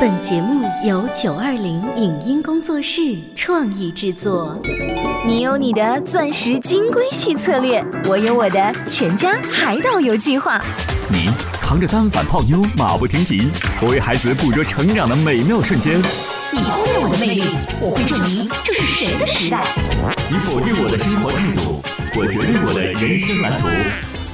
本节目由九二零影音工作室创意制作。你有你的钻石金龟婿策略，我有我的全家海岛游计划。你扛着单反泡妞马不停蹄，我为孩子捕捉成长的美妙瞬间。你忽略我的魅力，我会证明这是谁的时代。你否定我的生活态度，我决定我的人生蓝图。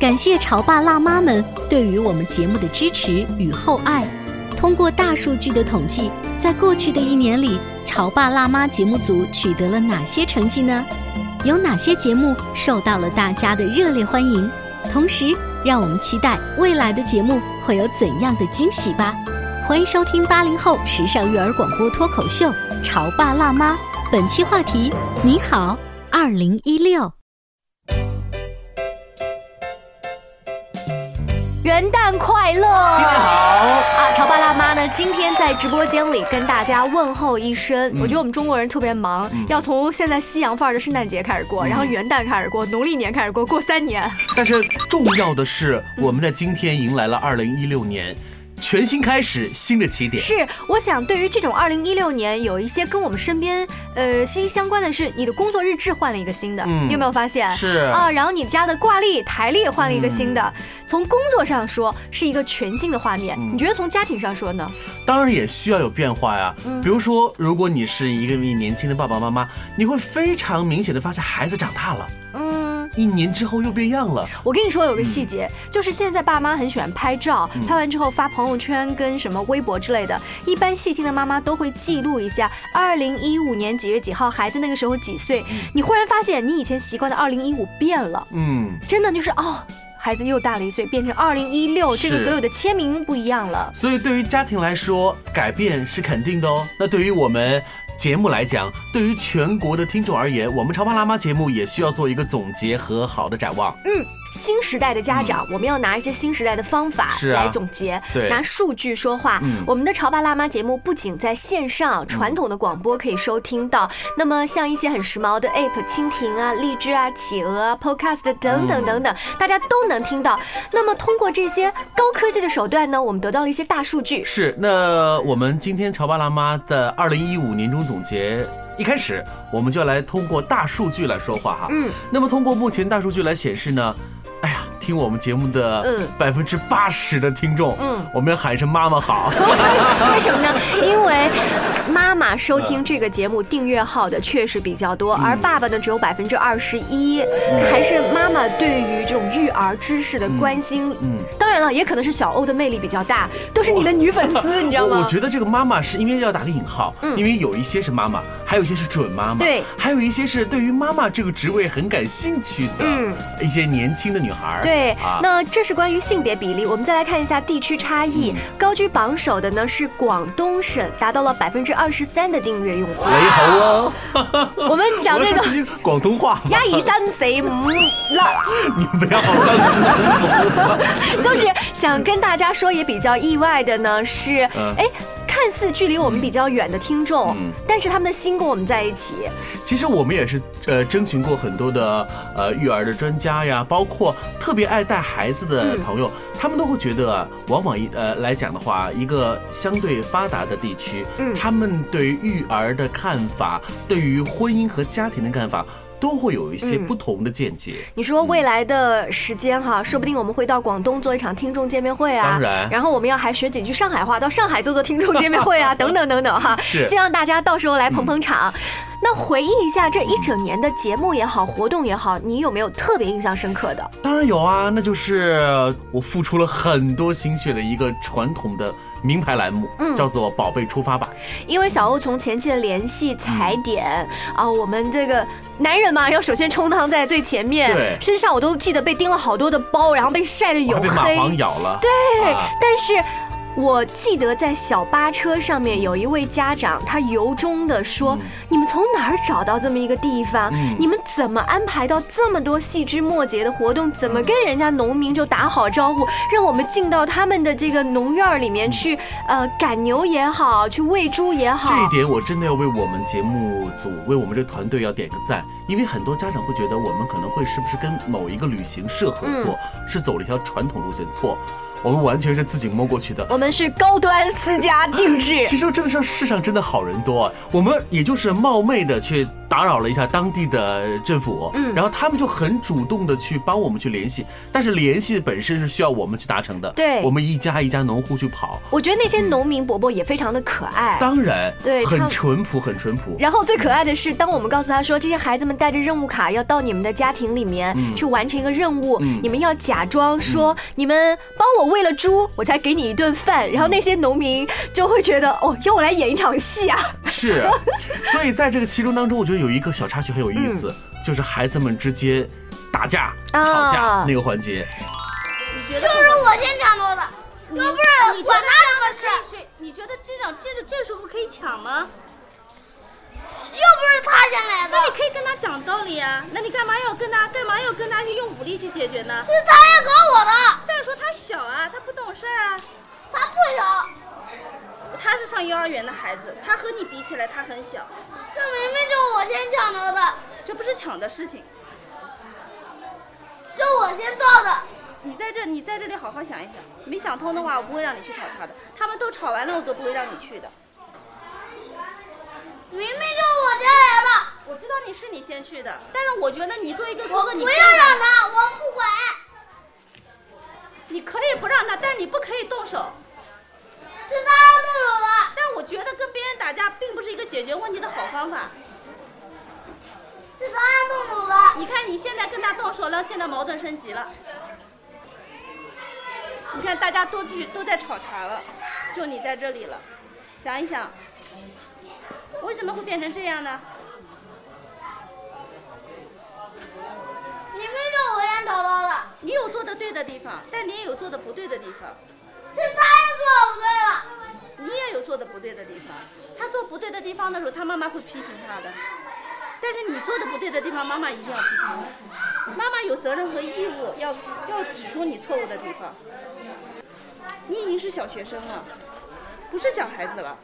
感谢潮爸辣妈们对于我们节目的支持与厚爱。通过大数据的统计，在过去的一年里，潮爸辣妈节目组取得了哪些成绩呢？有哪些节目受到了大家的热烈欢迎？同时，让我们期待未来的节目会有怎样的惊喜吧！欢迎收听八零后时尚育儿广播脱口秀《潮爸辣妈》，本期话题：你好，二零一六。元旦快乐！新年好啊！潮爸辣妈呢，今天在直播间里跟大家问候一声。嗯我觉得我们中国人特别忙，要从现在西洋范儿的圣诞节开始过，然后元旦开始过，农历年开始过，过三年。但是重要的是，我们在今天迎来了二零一六年，全新开始，新的起点。是，我想对于这种二零一六年，有一些跟我们身边呃息息相关的是，你的工作日志换了一个新的，嗯你有没有发现？是啊，然后你家的挂历、台历也换了一个新的。从工作上说，是一个全新的画面。嗯你觉得从家庭上说呢？当然也需要有变化呀。嗯比如说，如果你是一个年轻的爸爸妈妈，你会非常明显的发现孩子长大了，嗯。一年之后又变样了。我跟你说有个细节，就是现在爸妈很喜欢拍照，拍完之后发朋友圈跟什么微博之类的。一般细心的妈妈都会记录一下，二零一五年几月几号，孩子那个时候几岁。你忽然发现你以前习惯的二零一五变了，嗯，真的就是哦，孩子又大了一岁，变成二零一六，这个所有的签名不一样了。所以对于家庭来说，改变是肯定的哦。那对于我们。节目来讲，对于全国的听众而言，我们潮爸辣妈节目也需要做一个总结和好的展望。嗯，新时代的家长，我们要拿一些新时代的方法来总结，对拿数据说话。嗯我们的潮爸辣妈节目不仅在线上传统的广播可以收听到，那么像一些很时髦的 App，蜻蜓啊、荔枝啊、企鹅啊、Podcast 等等等等，大家都能听到。那么通过这些高科技的手段呢，我们得到了一些大数据。是，那我们今天潮爸辣妈的二零一五年终总结。一开始，我们就要来通过大数据来说话哈。嗯，那么通过目前大数据来显示呢，哎呀，听我们节目的嗯百分之八十的听众，嗯我们要喊一声妈妈好。为什么呢？因为妈妈收听这个节目订阅号的确实比较多，而爸爸呢只有百分之二十一，还是妈妈对于这种育儿知识的关心。嗯当然了，也可能是小欧的魅力比较大，都是你的女粉丝，你知道吗？我我觉得这个妈妈是因为要打个引号，嗯因为有一些是妈妈，还有一些是准妈妈，对还有一些是对于妈妈这个职位很感兴趣的嗯一些年轻的女孩。对，啊，那这是关于性别比例。我们再来看一下地区差异，高居榜首的呢是广东省，达到了百分之二十三的订阅用户。雷猴哦，我们讲这个广东话吧，一二三四五六。你不要乱就是想跟大家说，也比较意外的呢是，嗯哎。看似距离我们比较远的听众，嗯但是他们的心跟我们在一起。其实我们也是呃征询过很多的呃育儿的专家呀，包括特别爱带孩子的嗯朋友，他们都会觉得啊，往往一呃来讲的话，一个相对发达的地区，嗯他们对于育儿的看法，对于婚姻和家庭的看法。都会有一些嗯不同的见解。你说未来的时间哈，说不定我们会到广东做一场听众见面会啊，当然然后我们要还学几句上海话，到上海做做听众见面会啊，等等等等哈，是希望大家到时候来捧捧场。那回忆一下这一整年的节目也好，活动也好，你有没有特别印象深刻的？当然有啊，那就是我付出了很多心血的一个传统的名牌栏目，嗯叫做“宝贝出发吧因为小欧从前期的联系踩点啊，我们这个男人嘛，要首先充当在最前面，对身上我都记得被叮了好多的包，然后被晒得”，黝黑被蚂黑，蟥咬了。对，啊但是。我记得在小巴车上面有一位家长，他由衷的说：“你们从哪儿找到这么一个地方？嗯你们怎么安排到这么多细枝末节的活动？怎么跟人家农民就打好招呼，让我们进到他们的这个农院里面去？呃，赶牛也好，去喂猪也好。这一点我真的要为我们节目组、为我们这个团队要点个赞，因为很多家长会觉得我们可能会是不是跟某一个旅行社合作，是走了一条传统路线，错，我们完全是自己摸过去的。我们是高端私家定制。其实真的是世上真的好人多啊，我们也就是冒昧的去打扰了一下当地的政府，嗯然后他们就很主动的去帮我们去联系，但是联系本身是需要我们去达成的，对我们一家一家农户去跑，我觉得那些农民伯伯也非常的可爱。当然，对很淳朴，很淳朴。然后最可爱的是，当我们告诉他说，这些孩子们带着任务卡要到你们的家庭里面嗯去完成一个任务，嗯你们要假装说你们帮我喂了猪，我才给你一顿饭。然后那些农民就会觉得，哦，要我来演一场戏啊！是，所以在这个其中当中，我觉得有一个小插曲很有意思，就是孩子们之间打架、吵架那个环节。你觉得就是我先抢到的，又不是我的这样事，可以谁？你觉得这样这这时候可以抢吗？又不是他先来的那，你可以跟他讲道理啊。那你干嘛要跟他干嘛要跟他去用武力去解决呢？是他要搞我的，再说他小啊，他不懂事儿啊。他不小，他是上幼儿园的孩子，他和你比起来他很小，这明明就是我先抢到的，这不是抢的事情。这我先到的，你在这，你在这里好好想一想，没想通的话，我不会让你去吵他的。他们都吵完了，我都不会让你去的。明明就是我知道你是你先去的，但是我觉得你作为一个哥哥，你不要让他，我不管，你可以不让他，但是你不可以动手。是他动手的，但我觉得跟别人打架并不是一个解决问题的好方法。是他动手的，你看你现在跟他动手了，现在矛盾升级了。你看大家都去都在吵茶了，就你在这里了。想一想，为什么会变成这样呢？明明就是我先找到的，你有做的地方，但你也有做的不对的地方。是他也做不对了，你也有做的不对的地方。他做不对的地方的时候，他妈妈会批评他的。但是你做的不对的地方，妈妈一定要批评你。妈妈有责任和义务要要指出你错误的地方。你已经是小学生了，不是小孩子了。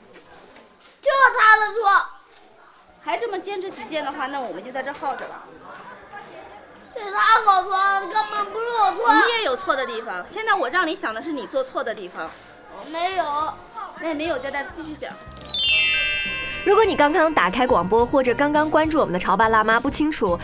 就是他的错，还这么坚持己见的话，那我们就在这耗着了。是他搞错了，根本不是我错，你也有错的地方。现在我让你想的是你做错的地方，我没有。那也没有在这儿继续想。如果你刚刚打开广播，或者刚刚关注我们的潮爸辣妈，不清楚。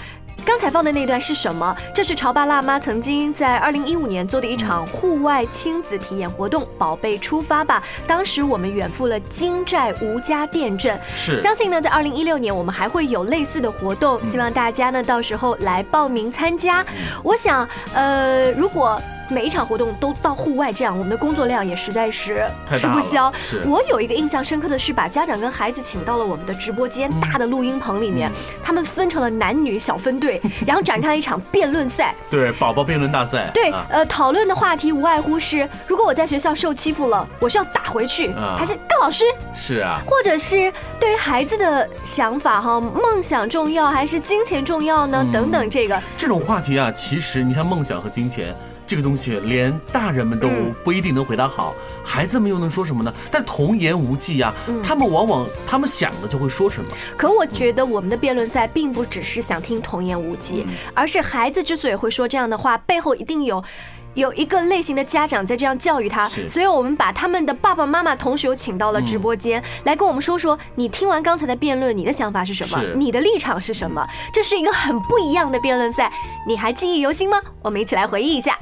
刚才放的那段是什么？这是潮爸辣妈曾经在二零一五年做的一场户外亲子体验活动“宝贝出发吧”。当时我们远赴了金寨吴家店镇，是相信呢，在二零一六年我们还会有类似的活动，希望大家呢到时候来报名参加。我想，呃，如果每一场活动都到户外这样，我们的工作量也实在是吃不消。我有一个印象深刻的是，把家长跟孩子请到了我们的直播间大的录音棚里面，他们分成了男女小分队，然后展开了一场辩论赛。对宝宝辩论大赛。对啊，呃，讨论的话题无外乎是，如果我在学校受欺负了，我是要打回去，啊还是告老师？是啊，或者是对于孩子的想法哈，梦想重要还是金钱重要呢？嗯等等，这个这种话题啊，其实你像梦想和金钱。这个东西连大人们都嗯不一定能回答好，孩子们又能说什么呢？但童言无忌啊，嗯他们往往他们想的就会说什么。可我觉得我们的辩论赛并不只是想听童言无忌，嗯而是孩子之所以会说这样的话，背后一定有。有一个类型的家长在这样教育他，所以我们把他们的爸爸妈妈同时又请到了直播间，来跟我们说说，你听完刚才的辩论，你的想法是什么？你的立场是什么？这是一个很不一样的辩论赛，你还记忆犹新吗？我们一起来回忆一下。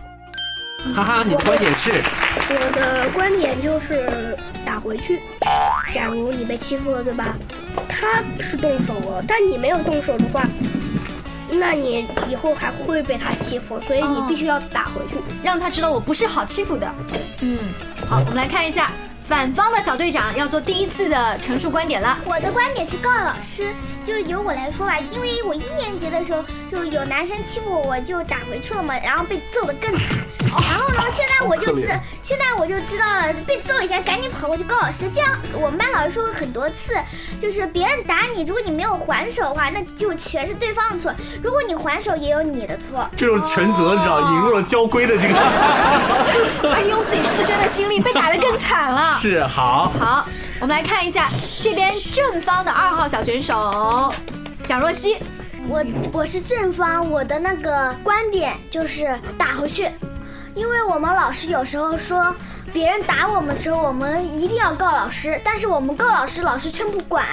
哈哈，你的观点是？我的观点就是打回去。假如你被欺负了，对吧？他是动手了，但你没有动手的话，那你以后还会被他欺负，所以你必须要打回去。让他知道我不是好欺负的。嗯，好，我们来看一下反方的小队长要做第一次的陈述观点了。我的观点是告老师，就由我来说吧，因为我一年级的时候就有男生欺负我，我就打回去了嘛，然后被揍得更惨。然后呢，现在我就知现在我就知道了，被揍了一下，赶紧跑过去告老师。这样，我们班老师说过很多次，就是别人打你，如果你没有还手的话，那就全是对方的错；如果你还手，也有你的错。这种全责，你知道，引入了交规的这个。而且用自己自身的经历被打得更惨了。是好，好，我们来看一下这边正方的二号小选手蒋若曦。我我是正方，我的那个观点就是打回去，因为我们老师有时候说别人打我们的时候，我们一定要告老师，但是我们告老师，老师却不管，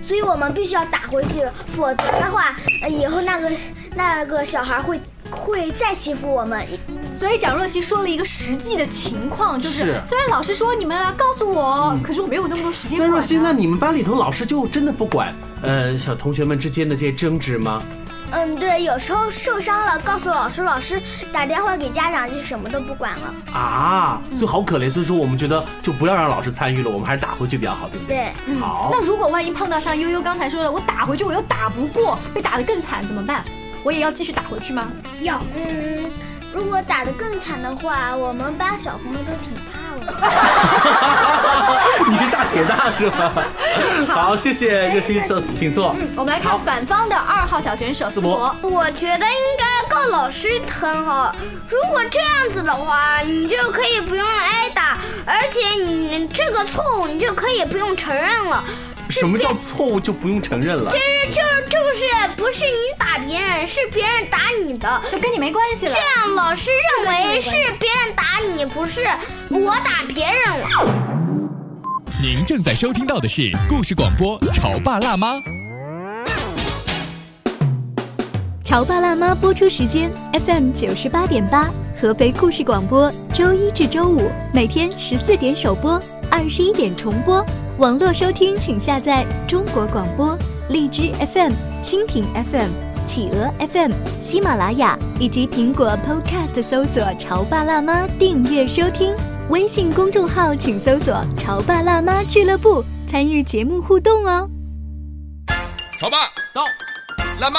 所以我们必须要打回去，否则的话，呃以后那个那个小孩会会再欺负我们。所以蒋若曦说了一个实际的情况，就是是虽然老师说你们来告诉我，可是我没有那么多时间。那若曦，那你们班里头老师就真的不管呃小同学们之间的这些争执吗？嗯，对，有时候受伤了，告诉老师，老师打电话给家长，就什么都不管了。啊，所以好可怜，所以说我们觉得就不要让老师参与了，我们还是打回去比较好，对不对？对，好，那如果万一碰到像悠悠刚才说的，我打回去我又打不过，被打得更惨怎么办？我也要继续打回去吗？要，嗯，如果打得更惨的话，我们班小朋友都挺怕我的。你是大姐大是吧？好，谢谢热心，坐，请坐。嗯，我们来看反方的二号小选手思博博。我觉得应该告老师很好。如果这样子的话，你就可以不用挨打，而且你这个错误你就可以不用承认了。什么叫错误就不用承认了？这是就就是不是你打别人，是别人打你的，就跟你没关系了。这样老师认为是别人打你，不是我打别人了。您正在收听到的是故事广播《潮爸辣妈》。潮爸辣妈播出时间：FM 九十八点八，合肥故事广播，周一至周五每天十四点首播，二十一点重播。网络收听请下载中国广播、荔枝 FM、蜻蜓 FM、企鹅 FM、喜马拉雅以及苹果 Podcast 搜索“潮爸辣妈”订阅收听。微信公众号请搜索“潮爸辣妈俱乐部”，参与节目互动哦。潮爸到，辣妈，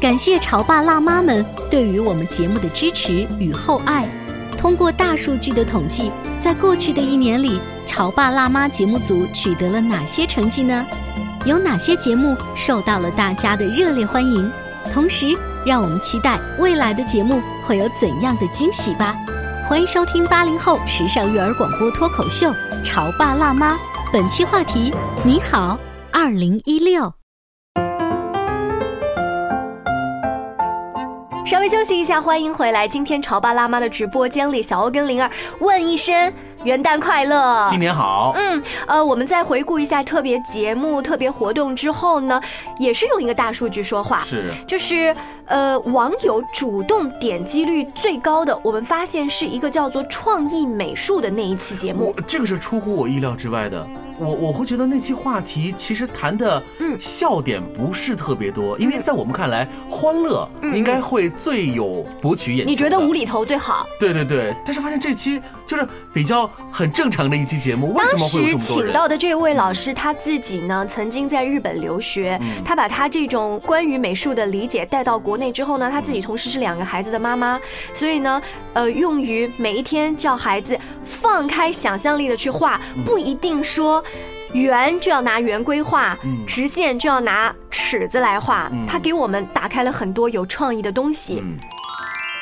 感谢潮爸辣妈们对于我们节目的支持与厚爱。通过大数据的统计，在过去的一年里，潮爸辣妈节目组取得了哪些成绩呢？有哪些节目受到了大家的热烈欢迎？同时，让我们期待未来的节目会有怎样的惊喜吧！欢迎收听八零后时尚育儿广播脱口秀《潮爸辣妈》，本期话题：你好，二零一六。稍微休息一下，欢迎回来。今天潮爸辣妈的直播间里，小欧跟灵儿问一声元旦快乐，新年好。嗯，呃，我们在回顾一下特别节目、特别活动之后呢，也是用一个大数据说话，是，就是呃，网友主动点击率最高的，我们发现是一个叫做创意美术的那一期节目。这个是出乎我意料之外的。我我会觉得那期话题其实谈的嗯笑点不是特别多，因为在我们看来，欢乐应该会最有博取眼球。你觉得无厘头最好？对对对，但是发现这期就是比较很正常的一期节目，为什当么会有时这么多人？请到的这位老师他自己呢，曾经在日本留学，嗯他把他这种关于美术的理解带到国内之后呢，他自己同时是两个孩子的妈妈，所以呢，呃，用于每一天叫孩子放开想象力的去画，嗯不一定说。圆就要拿圆规画，嗯直线就要拿尺子来画。嗯他给我们打开了很多有创意的东西。嗯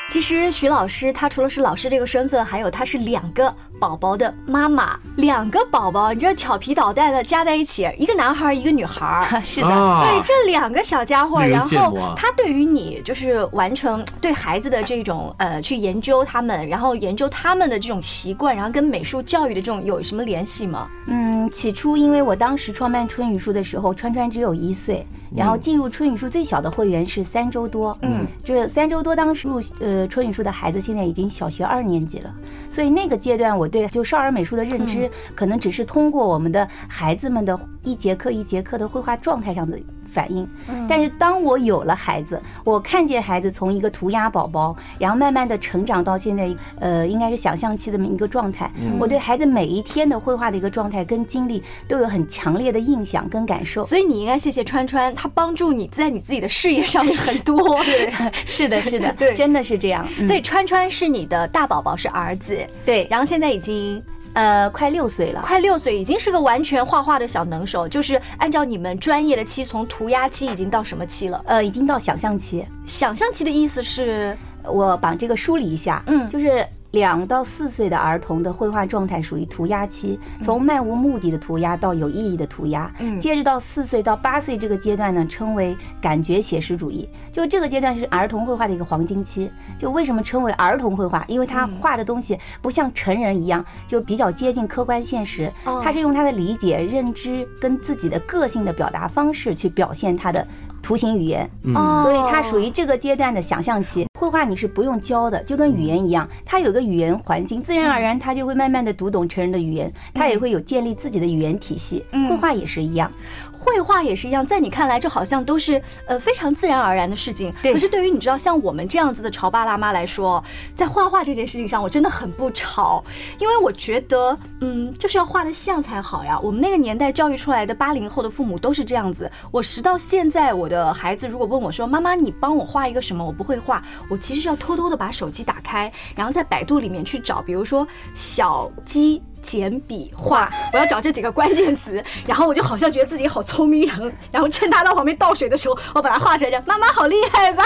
其实徐老师他除了是老师这个身份，还有他是两个宝宝的妈妈，两个宝宝，你知道调皮捣蛋的加在一起，一个男孩儿一个女孩儿。是啊对这两个小家伙，然后他对于你就是完成对孩子的这种呃去研究他们，然后研究他们的这种习惯，然后跟美术教育的这种有什么联系吗？嗯，起初因为我当时创办春雨书的时候，川川只有一岁，然后进入春雨树最小的会员是三周多，嗯，就是三周多当时入呃春雨树的孩子现在已经小学二年级了，所以那个阶段我对就少儿美术的认知可能只是通过我们的孩子们的一节课一节课的绘画状态上的。反应，但是当我有了孩子，我看见孩子从一个涂鸦宝宝，然后慢慢的成长到现在，呃，应该是想象期的一个状态。我对孩子每一天的绘画的一个状态跟经历都有很强烈的印象跟感受。所以你应该谢谢川川，他帮助你在你自己的事业上面很多。对，是的，是的，对，真的是这样。所以川川是你的大宝宝，是儿子，对，然后现在已经。呃，快六岁了，快六岁，已经是个完全画画的小能手。就是按照你们专业的期，从涂鸦期已经到什么期了？呃，已经到想象期。想象期的意思是，我把这个梳理一下，嗯，就是。两到四岁的儿童的绘画状态属于涂鸦期，从漫无目的的涂鸦到有意义的涂鸦。嗯，接着到四岁到八岁这个阶段呢，称为感觉写实主义。就这个阶段是儿童绘画的一个黄金期。就为什么称为儿童绘画？因为他画的东西不像成人一样，就比较接近客观现实。他是用他的理解、认知跟自己的个性的表达方式去表现他的。图形语言，所以它属于这个阶段的想象期。绘画你是不用教的，就跟语言一样，它有个语言环境，自然而然它就会慢慢的读懂成人的语言，它也会有建立自己的语言体系。绘画也是一样。绘画也是一样，在你看来，这好像都是呃非常自然而然的事情。对。可是对于你知道像我们这样子的潮爸辣妈来说，在画画这件事情上，我真的很不潮，因为我觉得，嗯，就是要画的像才好呀。我们那个年代教育出来的八零后的父母都是这样子。我直到现在，我的孩子如果问我说：“妈妈，你帮我画一个什么？”我不会画，我其实是要偷偷的把手机打开，然后在百度里面去找，比如说小鸡。简笔画，我要找这几个关键词，然后我就好像觉得自己好聪明，然后 然后趁他到旁边倒水的时候，我把它画成这样。妈妈好厉害吧？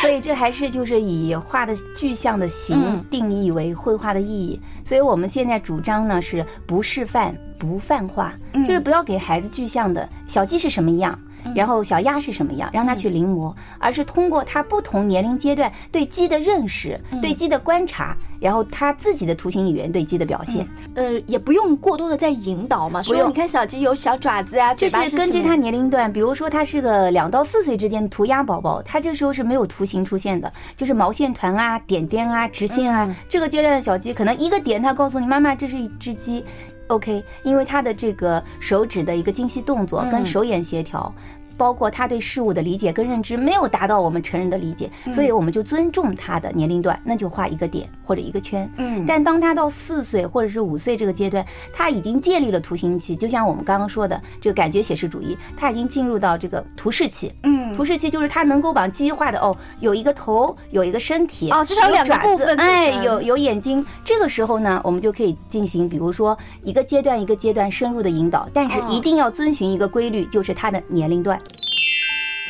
所以这还是就是以画的具象的形定义为绘画的意义。所以我们现在主张呢是不示范不泛化，就是不要给孩子具象的小鸡是什么样。然后小鸭是什么样，让他去临摹，而是通过他不同年龄阶段对鸡的认识、对鸡的观察，然后他自己的图形语言对鸡的表现。呃，也不用过多的在引导嘛，不用。你看小鸡有小爪子啊，就是根据他年龄段，比如说他是个两到四岁之间的涂鸦宝宝，他这时候是没有图形出现的，就是毛线团啊、点点啊、直线啊。这个阶段的小鸡可能一个点，他告诉你妈妈这是一只鸡。OK，因为他的这个手指的一个精细动作跟手眼协调。包括他对事物的理解跟认知没有达到我们成人的理解，所以我们就尊重他的年龄段，那就画一个点或者一个圈。嗯，但当他到四岁或者是五岁这个阶段，他已经建立了图形期，就像我们刚刚说的这个感觉写实主义，他已经进入到这个图示期。嗯，图示期就是他能够把鸡画的哦，有一个头，有一个身体，哦，至少有两个部分，哎，有有眼睛。这个时候呢，我们就可以进行，比如说一个阶段一个阶段深入的引导，但是一定要遵循一个规律，就是他的年龄段。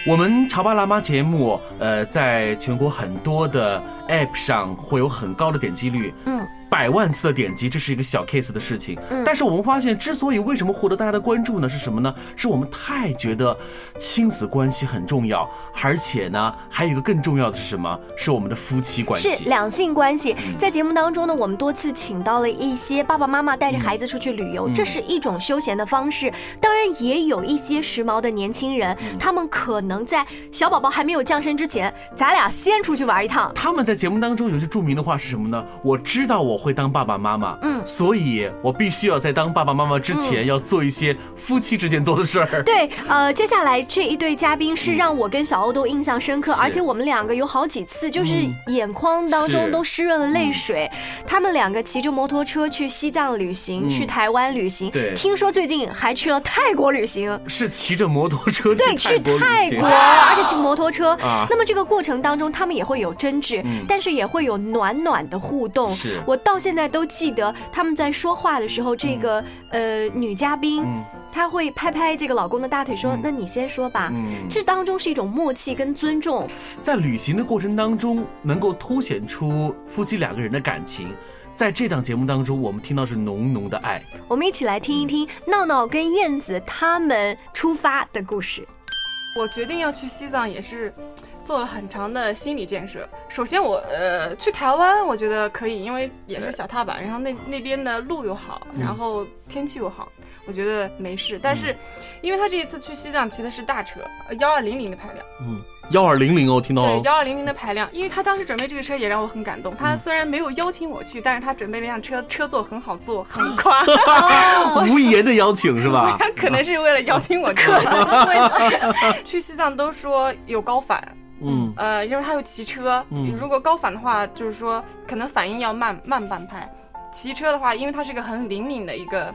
我们潮爸辣妈节目，呃，在全国很多的 App 上会有很高的点击率。嗯。百万次的点击，这是一个小 case 的事情。嗯，但是我们发现，之所以为什么获得大家的关注呢？是什么呢？是我们太觉得亲子关系很重要，而且呢，还有一个更重要的是什么？是我们的夫妻关系，是两性关系。在节目当中呢，我们多次请到了一些爸爸妈妈带着孩子出去旅游，这是一种休闲的方式。当然，也有一些时髦的年轻人，他们可能在小宝宝还没有降生之前，咱俩先出去玩一趟。他们在节目当中有些著名的话是什么呢？我知道我。会当爸爸妈妈，嗯，所以我必须要在当爸爸妈妈之前要做一些夫妻之间做的事儿。对，呃，接下来这一对嘉宾是让我跟小欧都印象深刻，而且我们两个有好几次就是眼眶当中都湿润了泪水。他们两个骑着摩托车去西藏旅行，去台湾旅行，对，听说最近还去了泰国旅行，是骑着摩托车对去泰国，而且骑摩托车。那么这个过程当中，他们也会有争执，但是也会有暖暖的互动。是。我到。到现在都记得他们在说话的时候，这个呃女嘉宾，她会拍拍这个老公的大腿说：“那你先说吧。”这当中是一种默契跟尊重。在旅行的过程当中，能够凸显出夫妻两个人的感情。在这档节目当中，我们听到是浓浓的爱。我们一起来听一听闹闹跟燕子他们出发的故事。我决定要去西藏也是。做了很长的心理建设。首先我呃去台湾，我觉得可以，因为也是小踏板，然后那那边的路又好，嗯然后天气又好，我觉得没事。但是，因为他这一次去西藏骑的是大车，幺二零零的排量。嗯，幺二零零哦，听到对了，幺二零零的排量，因为他当时准备这个车也让我很感动。嗯他虽然没有邀请我去，但是他准备了一辆车，车座很好坐，很 宽。无言的邀请是吧？他 可能是为了邀请我去。去西藏都说有高反，嗯呃，因为他有骑车，嗯如果高反的话，就是说可能反应要慢慢半拍。骑车的话，因为它是一个很灵敏的一个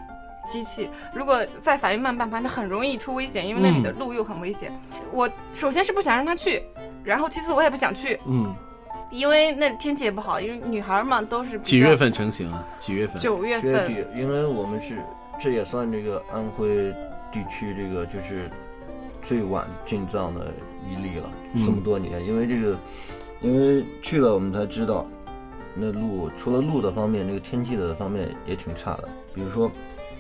机器，如果再反应慢半拍，那很容易出危险，因为那里的嗯路又很危险。我首先是不想让他去，然后其次我也不想去，嗯，因为那天气也不好，因为女孩嘛都是几月份成型啊？几月份？九月九月份，因为我们是这也算这个安徽地区这个就是最晚进藏的一例了，嗯。这么多年，因为这个因为去了我们才知道，那路除了路的方面，这个天气的方面也挺差的，比如说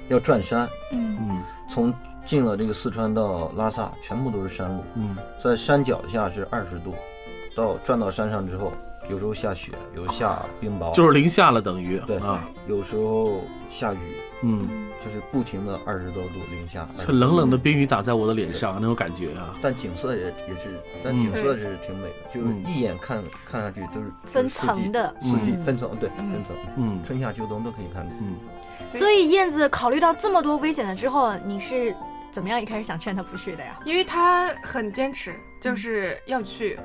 要转山，嗯。嗯，从进了这个四川到拉萨，全部都是山路，嗯，在山脚下是二十度，到转到山上之后，有时候下雪，有时候下冰雹，就是零下了，等于对啊，有时候下雨，嗯，就是不停的二十多度零下，这冷冷的冰雨打在我的脸上，那种感觉啊。但景色也也是，但嗯景色是挺美的，就是一眼看看下去都是分层的四季嗯分层，对，分层，嗯，春夏秋冬都可以看到，嗯，所以燕子考虑到这么多危险了之后，你是怎么样一开始想劝他不去的呀？因为他很坚持，就是要去。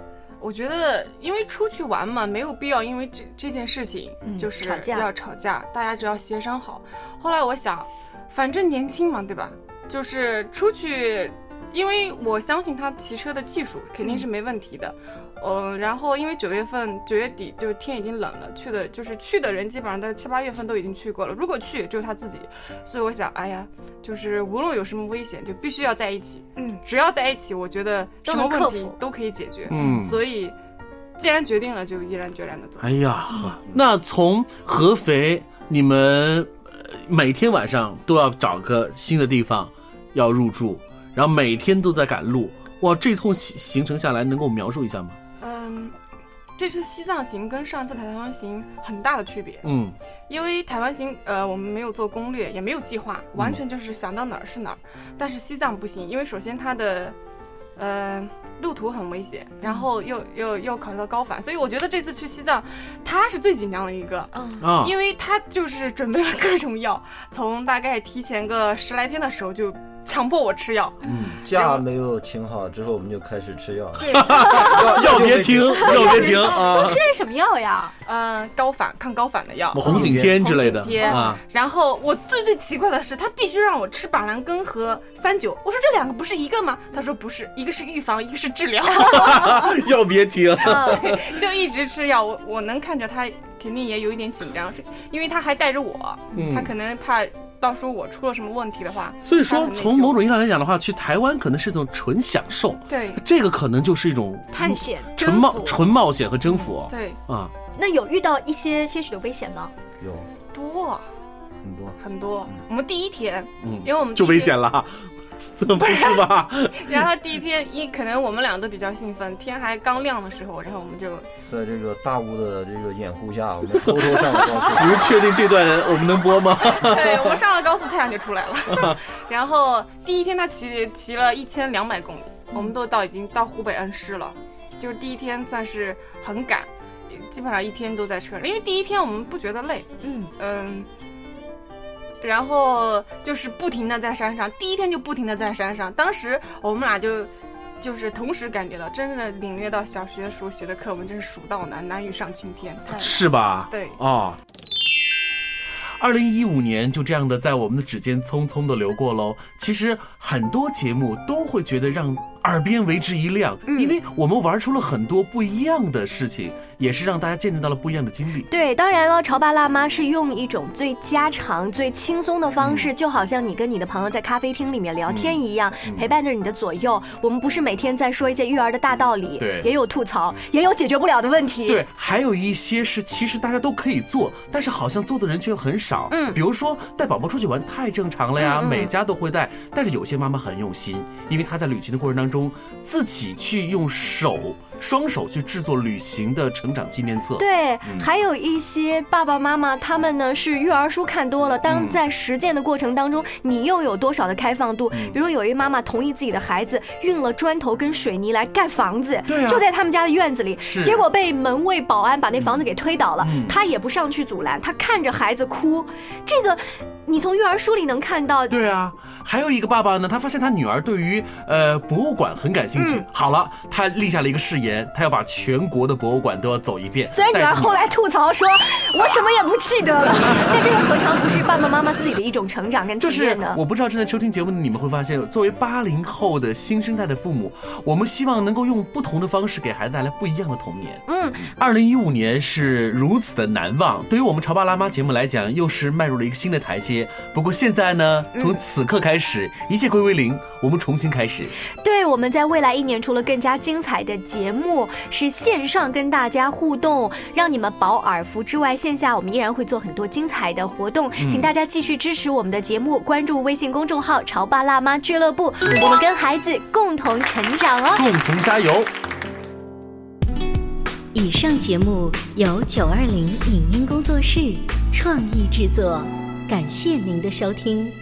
我觉得，因为出去玩嘛，没有必要因为这这件事情嗯就是吵架要吵架，大家只要协商好。后来我想，反正年轻嘛，对吧？就是出去，因为我相信他骑车的技术肯定是没问题的。呃，然后因为九月份九月底就是天已经冷了，去的就是去的人基本上在七八月份都已经去过了。如果去就是他自己，所以我想，哎呀，就是无论有什么危险，就必须要在一起。嗯，只要在一起，我觉得什么问题都可以解决。嗯所以既然决定了，就毅然决然的走。哎呀，呵那从合肥，你们呃每天晚上都要找个新的地方要入住，然后每天都在赶路，哇，这趟行行程下来，能给我描述一下吗？嗯，这次西藏行跟上次台湾行很大的区别。嗯，因为台湾行，呃，我们没有做攻略，也没有计划，完全就是想到哪儿是哪儿。但是西藏不行，因为首先它的，呃，路途很危险，然后又又又考虑到高反，所以我觉得这次去西藏，他是最紧张的一个，嗯啊因为他就是准备了各种药，从大概提前个十来天的时候就强迫我吃药，嗯，假没有请好之后，我们就开始吃药了，对 药别停，药别停啊都！吃的什么药呀？嗯，高反抗高反的药，红景天之类的然后我最最奇怪的是，他必须让我吃板蓝根和三九。我说这两个不是一个吗？他说不是，一个是预防，一个是治疗。药别停。对，就一直吃药。我我能看着他肯定也有一点紧张，是因为他还带着我，嗯他可能怕到时候我出了什么问题的话。所以说，从某种意义上来讲的话，去台湾可能是一种纯享受，对。这个可能就是一种探险纯冒纯冒险和征服哦。对。啊，那有遇到一些些许的危险吗？有。多。很多。很多。我们第一天，嗯。因为我们就危险了，不是吧？然后第一天一可能我们俩都比较兴奋，天还刚亮的时候，然后我们就在这个大雾的这个掩护下，我们偷偷上了高速。你们确定这段我们能播吗？对我们上了高速，太阳就出来了。然后第一天他骑骑了一千两百公里，我们都到已经到湖北恩施了，就是第一天算是很赶，基本上一天都在车上，因为第一天我们不觉得累，嗯嗯。然后就是不停的在山上，第一天就不停的在山上。当时我们俩就就是同时感觉到，真的领略到小学时候学的课文，真是蜀道难，难于上青天。太是吧？对啊。二零一五年就这样的在我们的指尖匆匆的流过喽。其实很多节目都会觉得让耳边为之一亮，因为我们玩出了很多不一样的事情，也是让大家见证到了不一样的经历。对，当然了，潮爸辣妈是用一种最家常、最轻松的方嗯式，就好像你跟你的朋友在咖啡厅里面聊天一样，陪伴着你的左右。我们不是每天在说一些育儿的大道理，对也有吐槽，也有解决不了的问题。对，还有一些是其实大家都可以做，但是好像做的人却很少。嗯比如说带宝宝出去玩太正常了呀，每家都会带。但是有些妈妈很用心，因为她在旅行的过程当中。中，自己去用手。双手去制作旅行的成长纪念册，对，还有一些爸爸妈妈，他们呢是育儿书看多了，当在实践的过程当中，你又有多少的开放度？比如有一妈妈同意自己的孩子运了砖头跟水泥来盖房子，对，就在他们家的院子里，结果被门卫保安把那房子给推倒了，他也不上去阻拦，他看着孩子哭，这个。你从育儿书里能看到，对啊，还有一个爸爸呢，他发现他女儿对于呃博物馆很感兴趣。好了，他立下了一个誓言，他要把全国的博物馆都要走一遍。虽然女儿后来吐槽说，我什么也不记得了，但这个何尝不是爸爸妈妈自己的一种成长跟体验呢？我不知道正在收听节目的你们会发现，作为八零后的新生代的父母，我们希望能够用不同的方式给孩子带来不一样的童年。嗯，二零一五年是如此的难忘，对于我们潮爸辣妈节目来讲，又是迈入了一个新的台阶。不过现在呢，从此刻开始，一切归为零，我们重新开始。对，我们在未来一年，除了更加精彩的节目是线上跟大家互动，让你们饱耳福之外，线下我们依然会做很多精彩的活动，请大家继续支持我们的节目，关注微信公众号“潮爸辣妈俱乐部”，我们跟孩子共同成长哦，共同加油。以上节目由九二零影音工作室创意制作。感谢您的收听。